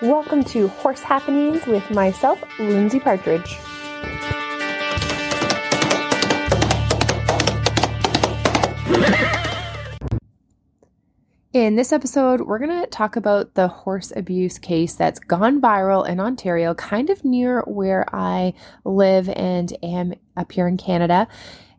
Welcome to Horse Happenings with myself, Lindsay Partridge. In this episode, we're going to talk about the horse abuse case that's gone viral in Ontario, kind of near where I live and am up here in Canada,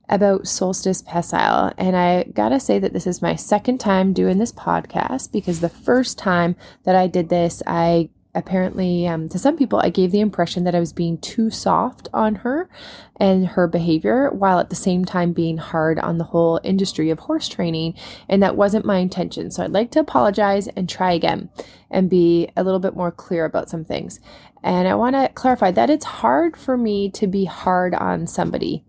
about Solstice Pecile. And I got to say that this is my second time doing this podcast because the first time that I did this, I apparently um, to some people i gave the impression that i was being too soft on her and her behavior while at the same time being hard on the whole industry of horse training. And that wasn't my intention. So i'd like to apologize and try again and be a little bit more clear about some things. And i want to clarify that it's hard for me to be hard on somebody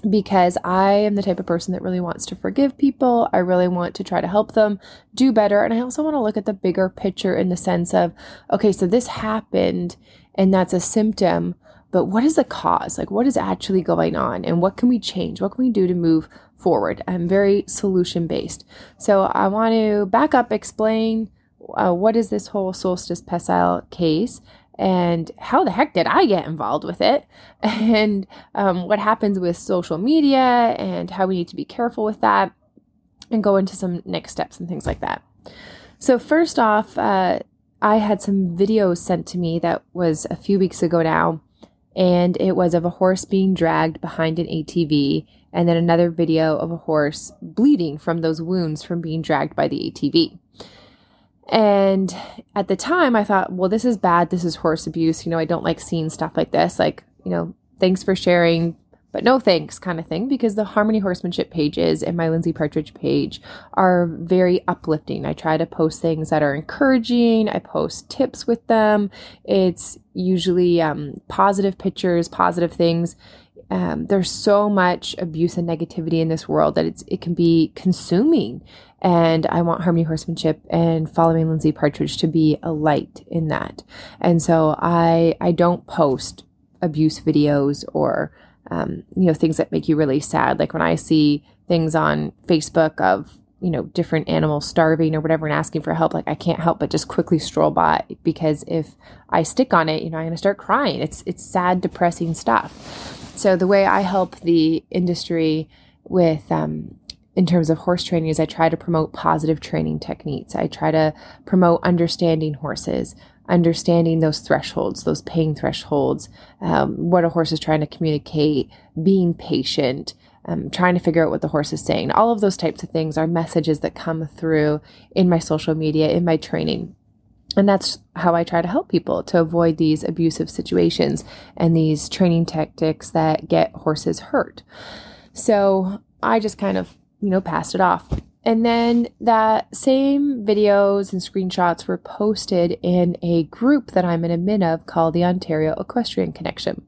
because I am the type of person that really wants to forgive people. I really want to try to help them do better. And I also want to look at the bigger picture in the sense of, okay, so this happened and that's a symptom, but what is the cause? Like, what is actually going on? And what can we change? What can we do to move forward? I'm very solution based. So I want to back up, explain uh, what is this whole solstice pecile case and how the heck did I get involved with it? And um, what happens with social media and how we need to be careful with that, and go into some next steps and things like that. So, first off, uh, I had some videos sent to me that was a few weeks ago now, and it was of a horse being dragged behind an ATV, and then another video of a horse bleeding from those wounds from being dragged by the ATV. And at the time, I thought, well, this is bad. This is horse abuse. You know, I don't like seeing stuff like this. Like, you know, thanks for sharing, but no thanks kind of thing because the Harmony Horsemanship pages and my Lindsay Partridge page are very uplifting. I try to post things that are encouraging, I post tips with them. It's usually um, positive pictures, positive things um, there's so much abuse and negativity in this world that it's it can be consuming. And I want Harmony Horsemanship and following Lindsay Partridge to be a light in that. And so I I don't post abuse videos or um, you know things that make you really sad. Like when I see things on Facebook of you know different animals starving or whatever and asking for help like i can't help but just quickly stroll by because if i stick on it you know i'm going to start crying it's it's sad depressing stuff so the way I help the industry with um, in terms of horse training is I try to promote positive training techniques. I try to promote understanding horses, understanding those thresholds, those pain thresholds, um, what a horse is trying to communicate, being patient, um, trying to figure out what the horse is saying. All of those types of things are messages that come through in my social media, in my training. And that's how I try to help people to avoid these abusive situations and these training tactics that get horses hurt. So I just kind of, you know, passed it off. And then that same videos and screenshots were posted in a group that I'm an admin of called the Ontario Equestrian Connection.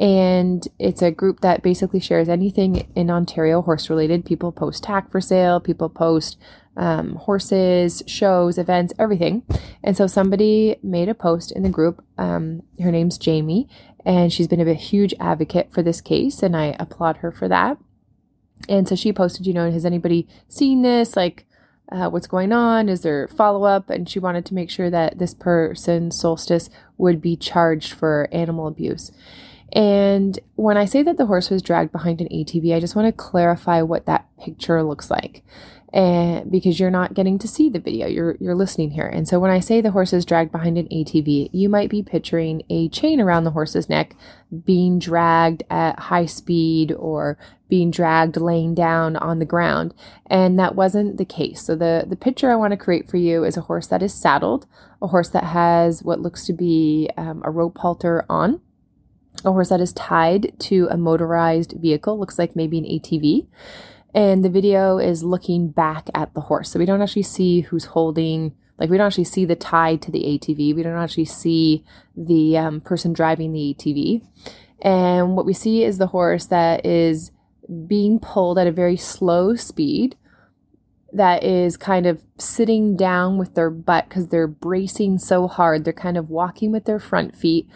And it's a group that basically shares anything in Ontario horse related. People post tack for sale, people post um, horses, shows, events, everything. And so somebody made a post in the group. Um, her name's Jamie, and she's been a huge advocate for this case, and I applaud her for that. And so she posted, you know, has anybody seen this? Like, uh, what's going on? Is there follow up? And she wanted to make sure that this person, Solstice, would be charged for animal abuse. And when I say that the horse was dragged behind an ATV, I just want to clarify what that picture looks like. And because you're not getting to see the video you're you're listening here. And so when i say the horse is dragged behind an atv you might be picturing a chain around the horse's neck being dragged at high speed or being dragged laying down on the ground. And that wasn't the case. So the the picture i want to create for you is a horse that is saddled a horse that has what looks to be um, a rope halter on a horse that is tied to a motorized vehicle looks like maybe an atv and the video is looking back at the horse. So we don't actually see who's holding, like, we don't actually see the tie to the ATV. We don't actually see the um, person driving the ATV. And what we see is the horse that is being pulled at a very slow speed that is kind of sitting down with their butt because they're bracing so hard. They're kind of walking with their front feet,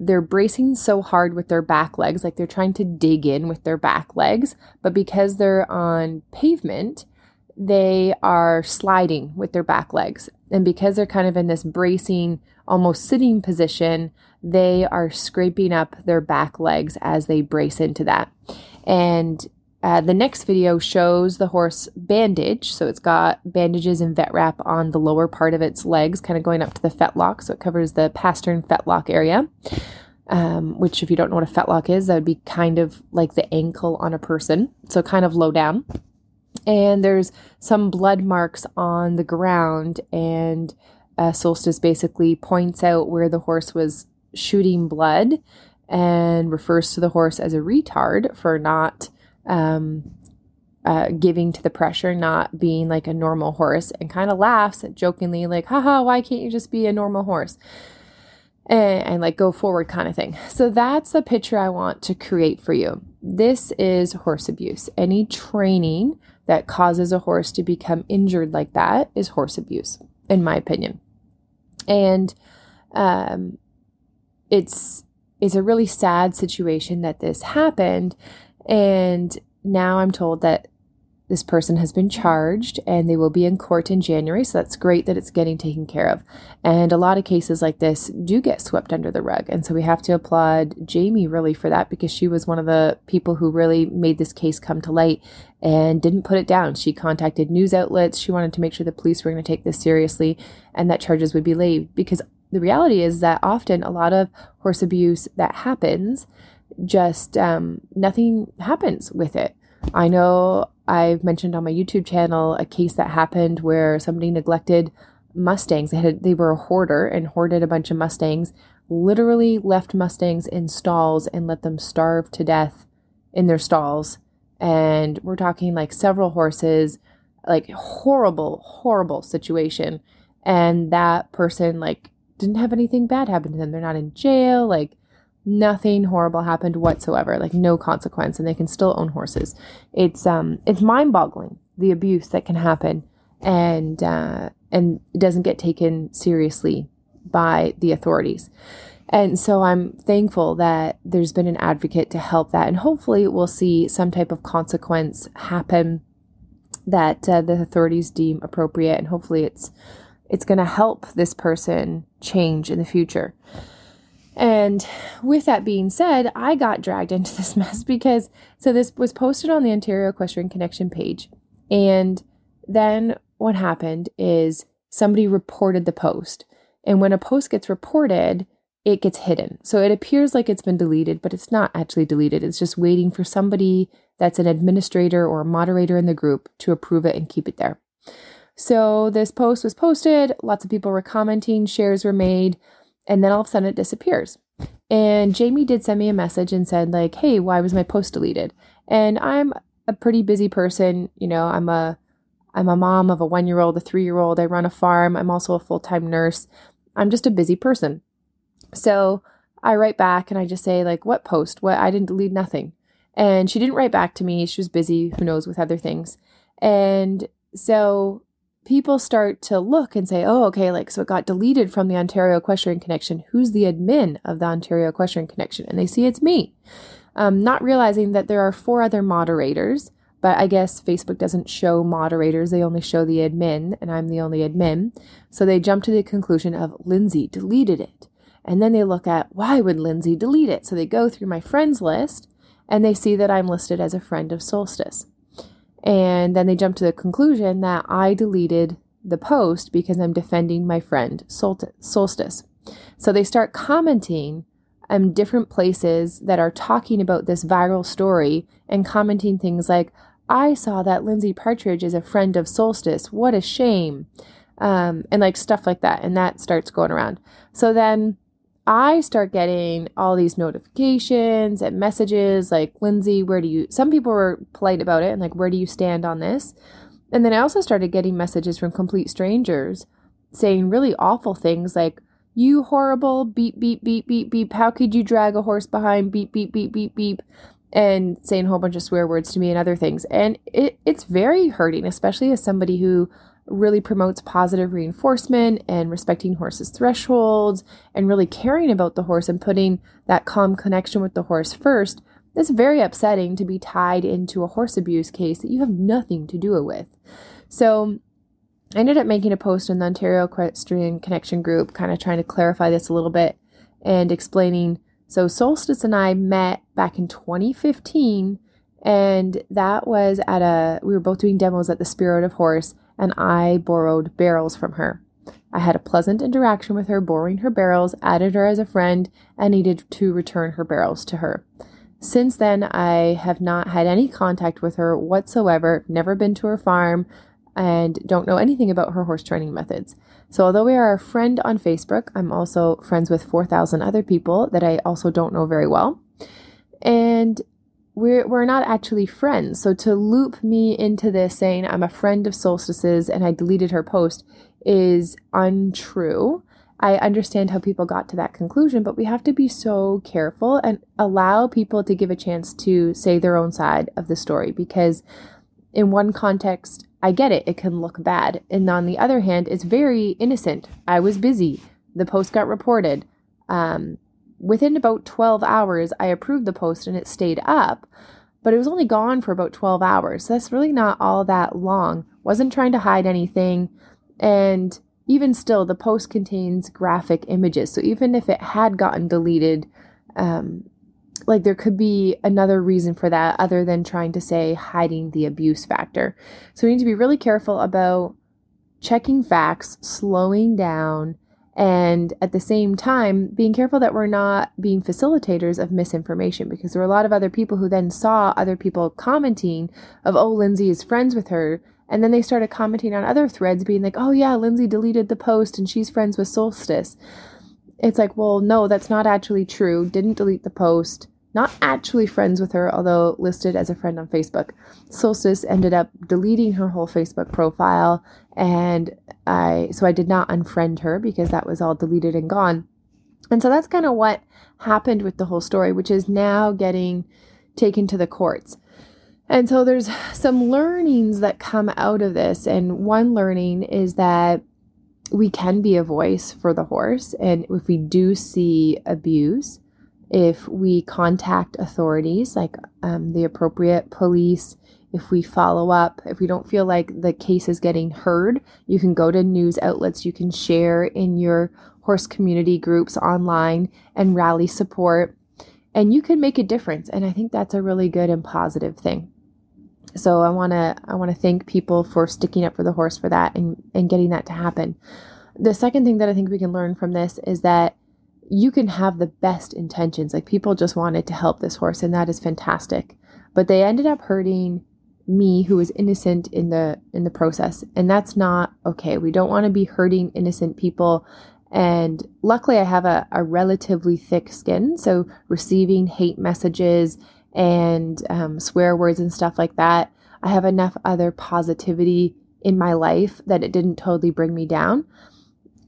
they're bracing so hard with their back legs, like they're trying to dig in with their back legs, but because they're on pavement, they are sliding with their back legs. And because they're kind of in this bracing, almost sitting position, they are scraping up their back legs as they brace into that. And uh, the next video shows the horse bandage. So it's got bandages and vet wrap on the lower part of its legs, kind of going up to the fetlock. So it covers the pastern fetlock area, um, which, if you don't know what a fetlock is, that would be kind of like the ankle on a person. So kind of low down. And there's some blood marks on the ground. And uh, Solstice basically points out where the horse was shooting blood and refers to the horse as a retard for not um, uh, giving to the pressure, not being like a normal horse, and kind of laughs jokingly, like, haha, why can't you just be a normal horse? And, and like go forward kind of thing. So that's the picture I want to create for you. This is horse abuse. Any training that causes a horse to become injured like that is horse abuse, in my opinion. And um, it's it's a really sad situation that this happened and now I'm told that this person has been charged and they will be in court in January. So that's great that it's getting taken care of. And a lot of cases like this do get swept under the rug. And so we have to applaud Jamie really for that because she was one of the people who really made this case come to light and didn't put it down. She contacted news outlets. She wanted to make sure the police were going to take this seriously and that charges would be laid because the reality is that often a lot of horse abuse that happens just um, nothing happens with it. I know I've mentioned on my YouTube channel a case that happened where somebody neglected Mustangs. They had they were a hoarder and hoarded a bunch of Mustangs, literally left Mustangs in stalls and let them starve to death in their stalls. And we're talking like several horses, like horrible, horrible situation. And that person like didn't have anything bad happen to them. They're not in jail, like nothing horrible happened whatsoever like no consequence and they can still own horses. It's um it's mind-boggling the abuse that can happen and uh and it doesn't get taken seriously by the authorities. And so i'm thankful that there's been an advocate to help that and hopefully we'll see some type of consequence happen that uh, the authorities deem appropriate and hopefully it's it's going to help this person change in the future and with that being said, I got dragged into this mess because so this was posted on the Ontario Equestrian Connection page. And then what happened is somebody reported the post. And when a post gets reported, it gets hidden. So it appears like it's been deleted, but it's not actually deleted. It's just waiting for somebody that's an administrator or a moderator in the group to approve it and keep it there. So this post was posted, lots of people were commenting, shares were made and then all of a sudden it disappears. And Jamie did send me a message and said, like, hey, why was my post deleted? And I'm a pretty busy person. You know, I'm a I'm a mom of a one year old, a three year old. I run a farm. I'm also a full time nurse. I'm just a busy person. So I write back and I just say, like, what post? What I didn't delete nothing. And she didn't write back to me. She was busy, who knows, with other things. And so people start to look and say, oh, okay, like, so it got deleted from the Ontario Equestrian Connection. Who's the admin of the Ontario Equestrian Connection? And they see it's me. Um, not realizing that there are four other moderators, but I guess Facebook doesn't show moderators, they only show the admin, and I'm the only admin. So they jump to the conclusion of Lindsay deleted it. And then they look at why would Lindsay delete it? So they go through my friends list and they see that I'm listed as a friend of Solstice. And then they jump to the conclusion that I deleted the post because I'm defending my friend Solstice. So they start commenting on different places that are talking about this viral story and commenting things like, I saw that Lindsay Partridge is a friend of Solstice. What a shame. Um, and like stuff like that. And that starts going around. So then I start getting all these notifications and messages like, Lindsay, where do you, some people were polite about it and like, where do you stand on this? And then I also started getting messages from complete strangers saying really awful things like, you horrible beep, beep, beep, beep, beep. How could you drag a horse behind beep, beep, beep, beep, beep? And saying a whole bunch of swear words to me and other things. And it, it's very hurting, especially as somebody who really promotes positive reinforcement and respecting horses' thresholds and really caring about the horse and putting that calm connection with the horse first, it's very upsetting to be tied into a horse abuse case that you have nothing to do with. So I ended up making a post in the Ontario Equestrian Connection group, kind of trying to clarify this a little bit and explaining. So, Solstice and I met back in 2015, and that was at a, we were both doing demos at the Spirit of Horse, and I borrowed barrels from her. I had a pleasant interaction with her, borrowing her barrels, added her as a friend, and needed to return her barrels to her. Since then, I have not had any contact with her whatsoever, never been to her farm, and don't know anything about her horse training methods. So, although we are a friend on Facebook, I'm also friends with 4,000 other people that I also don't know very well. And we're, we're not actually friends. So, to loop me into this saying I'm a friend of Solstice's and I deleted her post is untrue. I understand how people got to that conclusion, but we have to be so careful and allow people to give a chance to say their own side of the story because, in one context, I get it, it can look bad. And on the other hand, it's very innocent. I was busy. The post got reported. Um, within about 12 hours, I approved the post and it stayed up, but it was only gone for about 12 hours. So that's really not all that long. Wasn't trying to hide anything. And even still, the post contains graphic images. So even if it had gotten deleted, um, like there could be another reason for that other than trying to say hiding the abuse factor. So we need to be really careful about checking facts, slowing down, and at the same time being careful that we're not being facilitators of misinformation because there were a lot of other people who then saw other people commenting of oh lindsay is friends with her and then they started commenting on other threads being like oh yeah lindsay deleted the post and she's friends with solstice it's like, well, no, that's not actually true. Didn't delete the post. Not actually friends with her, although listed as a friend on Facebook. Solstice ended up deleting her whole Facebook profile, and I so I did not unfriend her because that was all deleted and gone. And so that's kind of what happened with the whole story, which is now getting taken to the courts. And so there's some learnings that come out of this. And one learning is that we can be a voice for the horse. And if we do see abuse, if we contact authorities like um, the appropriate police, if we follow up, if we don't feel like the case is getting heard, you can go to news outlets, you can share in your horse community groups online and rally support, and you can make a difference. And I think that's a really good and positive thing. So I want to I want to thank people for sticking up for the horse for that and and getting that to happen. The second thing that I think we can learn from this is that you can have the best intentions. Like people just wanted to help this horse and that is fantastic. But they ended up hurting me who was innocent in the in the process and that's not okay. We don't want to be hurting innocent people and luckily I have a, a relatively thick skin, so receiving hate messages and um, swear words and stuff like that. I have enough other positivity in my life that it didn't totally bring me down.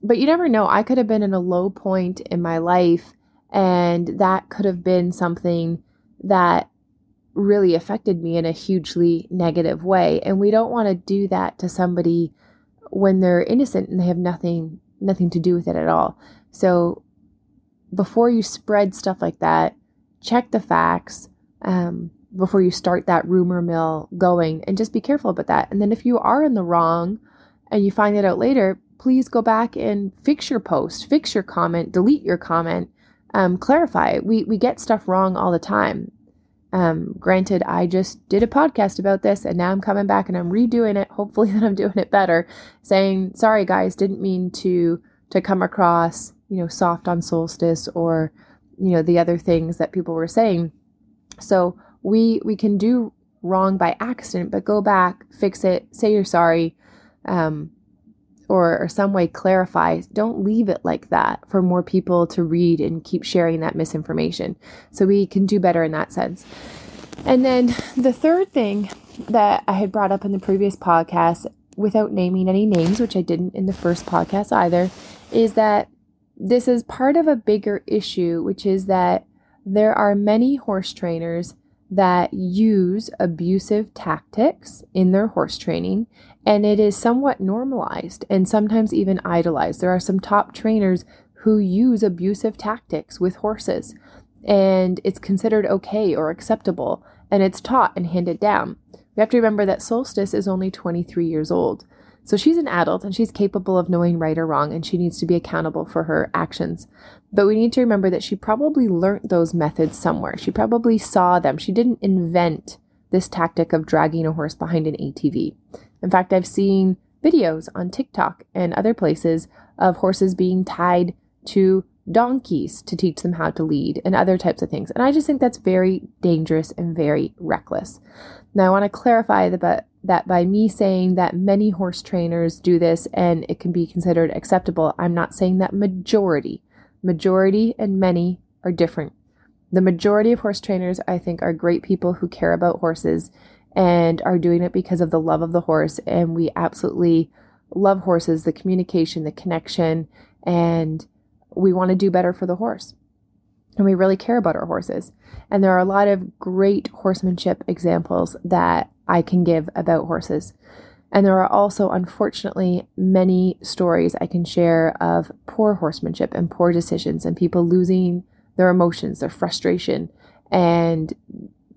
But you never know. I could have been in a low point in my life, and that could have been something that really affected me in a hugely negative way. And we don't want to do that to somebody when they're innocent and they have nothing nothing to do with it at all. So before you spread stuff like that, check the facts, um, before you start that rumor mill going and just be careful about that. And then if you are in the wrong and you find it out later, please go back and fix your post, fix your comment, delete your comment, um, clarify. We, we get stuff wrong all the time. Um, granted, I just did a podcast about this and now I'm coming back and I'm redoing it. Hopefully that I'm doing it better, saying, sorry guys, didn't mean to to come across, you know, soft on solstice or, you know, the other things that people were saying. So we we can do wrong by accident, but go back, fix it, say you're sorry, um, or, or some way clarify. Don't leave it like that for more people to read and keep sharing that misinformation. So we can do better in that sense. And then the third thing that I had brought up in the previous podcast, without naming any names, which I didn't in the first podcast either, is that this is part of a bigger issue, which is that there are many horse trainers that use abusive tactics in their horse training, and it is somewhat normalized and sometimes even idolized. There are some top trainers who use abusive tactics with horses, and it's considered okay or acceptable, and it's taught and handed down. We have to remember that Solstice is only 23 years old. So she's an adult and she's capable of knowing right or wrong and she needs to be accountable for her actions. But we need to remember that she probably learnt those methods somewhere. She probably saw them. She didn't invent this tactic of dragging a horse behind an ATV. In fact, I've seen videos on TikTok and other places of horses being tied to donkeys to teach them how to lead and other types of things. And I just think that's very dangerous and very reckless. Now, I want to clarify that, that by me saying that many horse trainers do this and it can be considered acceptable, I'm not saying that majority. Majority and many are different. The majority of horse trainers, I think, are great people who care about horses and are doing it because of the love of the horse. And we absolutely love horses, the communication, the connection, and we want to do better for the horse. And we really care about our horses. And there are a lot of great horsemanship examples that I can give about horses. And there are also, unfortunately, many stories I can share of poor horsemanship and poor decisions and people losing their emotions, their frustration, and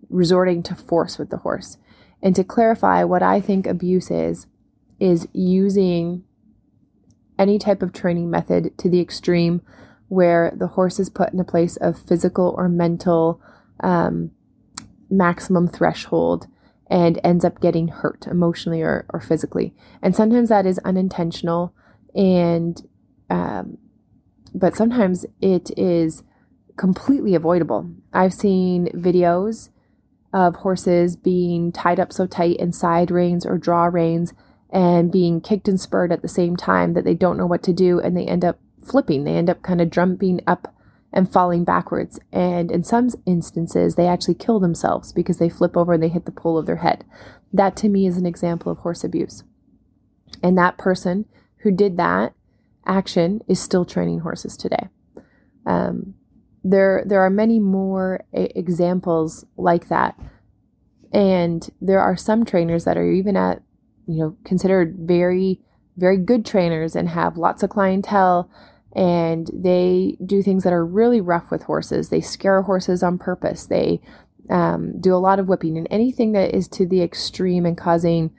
resorting to force with the horse. And to clarify what I think abuse is, is using any type of training method to the extreme where the horse is put in a place of physical or mental um, maximum threshold and ends up getting hurt emotionally or, or physically. And sometimes that is unintentional and um, but sometimes it is completely avoidable. I've seen videos of horses being tied up so tight in side reins or draw reins and being kicked and spurred at the same time that they don't know what to do and they end up flipping. They end up kind of jumping up and falling backwards. And in some instances, they actually kill themselves because they flip over and they hit the pole of their head. That to me is an example of horse abuse. And that person who did that action is still training horses today. Um, there, there are many more examples like that. And there are some trainers that are even at you know, considered very, very good trainers and have lots of clientele. And they do things that are really rough with horses. They scare horses on purpose. They um, do a lot of whipping and anything that is to the extreme and causing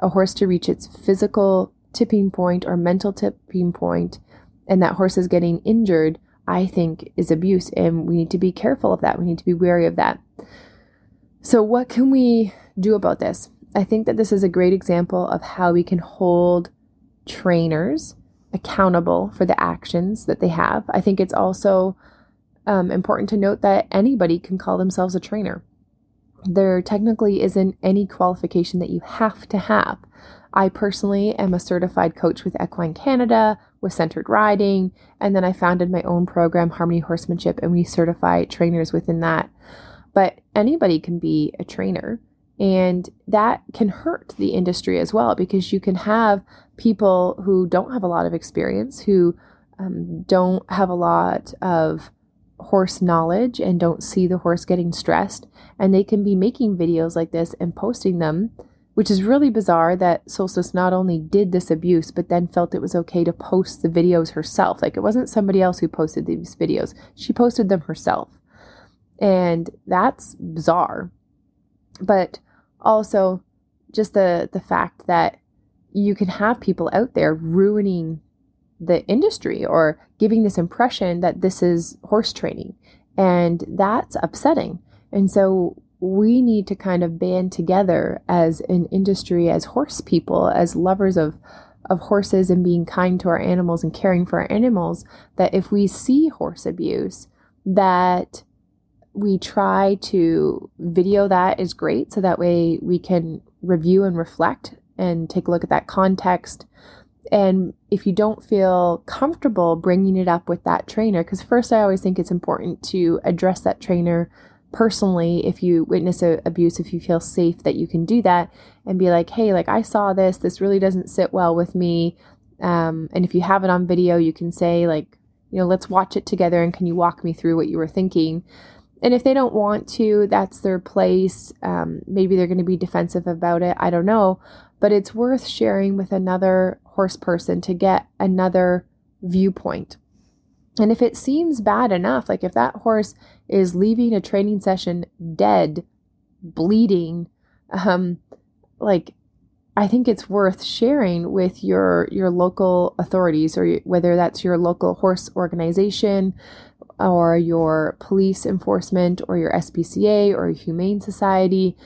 a horse to reach its physical tipping point or mental tipping point and that horse is getting injured, I think is abuse. And we need to be careful of that. We need to be wary of that. So, what can we do about this? I think that this is a great example of how we can hold trainers accountable for the actions that they have. I think it's also um, important to note that anybody can call themselves a trainer. There technically isn't any qualification that you have to have. I personally am a certified coach with Equine Canada, with Centered Riding, and then I founded my own program, Harmony Horsemanship, and we certify trainers within that. But anybody can be a trainer. And that can hurt the industry as well because you can have people who don't have a lot of experience, who um, don't have a lot of horse knowledge and don't see the horse getting stressed. And they can be making videos like this and posting them, which is really bizarre that Solstice not only did this abuse, but then felt it was okay to post the videos herself. Like it wasn't somebody else who posted these videos, she posted them herself. And that's bizarre but also just the the fact that you can have people out there ruining the industry or giving this impression that this is horse training and that's upsetting. And so we need to kind of band together as an industry as horse people as lovers of of horses and being kind to our animals and caring for our animals that if we see horse abuse that we try to video that is great so that way we can review and reflect and take a look at that context. And if you don't feel comfortable bringing it up with that trainer because first i always think it's important to address that trainer personally if you witness a abuse if you feel safe that you can do that and be like hey like i saw this. This really doesn't sit well with me. Um, and if you have it on video you can say like you know let's watch it together and can you walk me through what you were thinking and if they don't want to, that's their place. Um, maybe they're going to be defensive about it. I don't know. But it's worth sharing with another horse person to get another viewpoint. And if it seems bad enough, like if that horse is leaving a training session dead, bleeding, um, like I think it's worth sharing with your your local authorities or whether that's your local horse organization or your police enforcement or your SPCA or humane society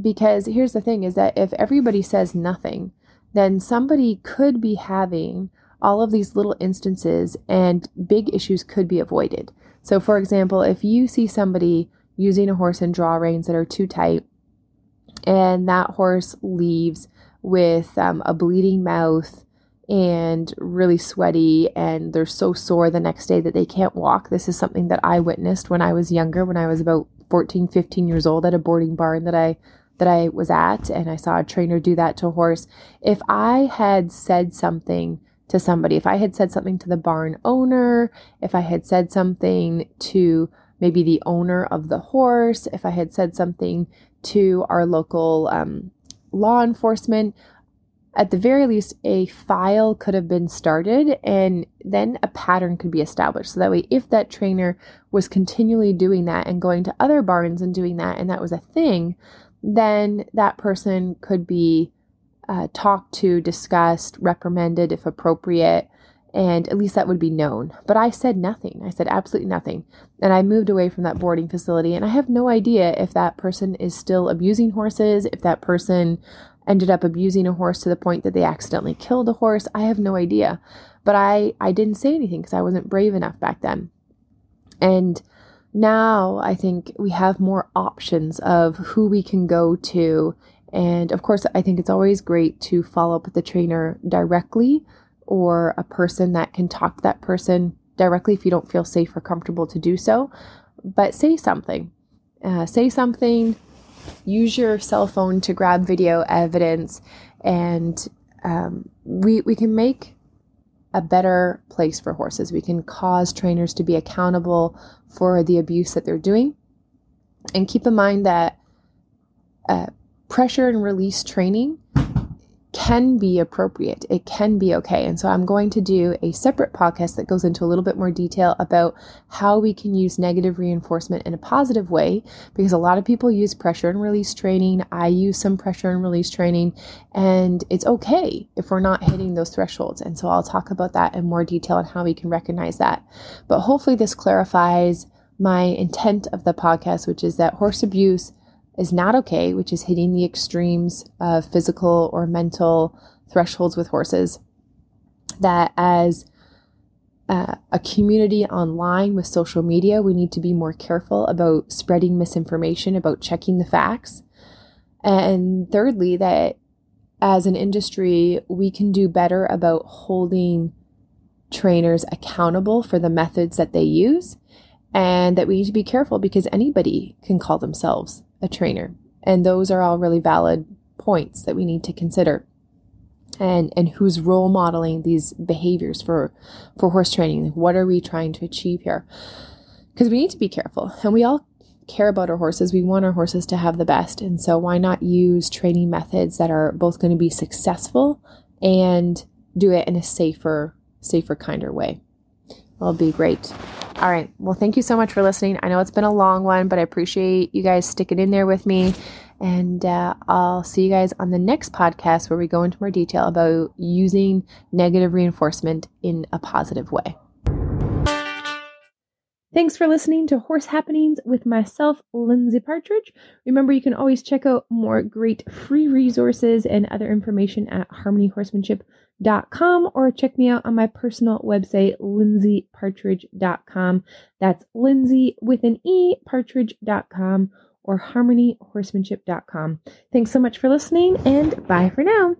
because here's the thing is that if everybody says nothing then somebody could be having all of these little instances and big issues could be avoided. So for example, if you see somebody using a horse and draw reins that are too tight and that horse leaves with um, a bleeding mouth and really sweaty and they're so sore the next day that they can't walk. This is something that I witnessed when I was younger, when I was about 14, 15 years old at a boarding barn that I that I was at and I saw a trainer do that to a horse. If I had said something to somebody, if I had said something to the barn owner, if I had said something to maybe the owner of the horse, if I had said something to our local um, law enforcement, at the very least, a file could have been started and then a pattern could be established. So that way, if that trainer was continually doing that and going to other barns and doing that, and that was a thing, then that person could be uh, talked to, discussed, reprimanded if appropriate, and at least that would be known. But I said nothing. I said absolutely nothing. And I moved away from that boarding facility, and I have no idea if that person is still abusing horses, if that person ended up abusing a horse to the point that they accidentally killed a horse. I have no idea. But I, I didn't say anything because I wasn't brave enough back then. And now I think we have more options of who we can go to. And of course, I think it's always great to follow up with the trainer directly or a person that can talk to that person directly if you don't feel safe or comfortable to do so. But say something. Uh, say something. Use your cell phone to grab video evidence, and um, we we can make a better place for horses. We can cause trainers to be accountable for the abuse that they're doing, and keep in mind that uh, pressure and release training can be appropriate. It can be okay. And so I'm going to do a separate podcast that goes into a little bit more detail about how we can use negative reinforcement in a positive way because a lot of people use pressure and release training. I use some pressure and release training and it's okay if we're not hitting those thresholds. And so I'll talk about that in more detail and how we can recognize that. But hopefully this clarifies my intent of the podcast, which is that horse abuse is not okay, which is hitting the extremes of physical or mental thresholds with horses. That as uh, a community online with social media, we need to be more careful about spreading misinformation, about checking the facts. And thirdly, that as an industry, we can do better about holding trainers accountable for the methods that they use, and that we need to be careful because anybody can call themselves a trainer. And those are all really valid points that we need to consider. And and who's role modeling these behaviors for for horse training? What are we trying to achieve here? Because we need to be careful. And we all care about our horses. We want our horses to have the best. And so why not use training methods that are both going to be successful and do it in a safer, safer, kinder way? It'll be great. All right. Well, thank you so much for listening. I know it's been a long one, but I appreciate you guys sticking in there with me. And uh, I'll see you guys on the next podcast where we go into more detail about using negative reinforcement in a positive way. Thanks for listening to Horse Happenings with myself, Lindsay Partridge. Remember, you can always check out more great free resources and other information at harmonyhorsemanship.com or check me out on my personal website, lindsaypartridge.com. That's Lindsay with an E, partridge.com or harmonyhorsemanship.com. Thanks so much for listening and bye for now.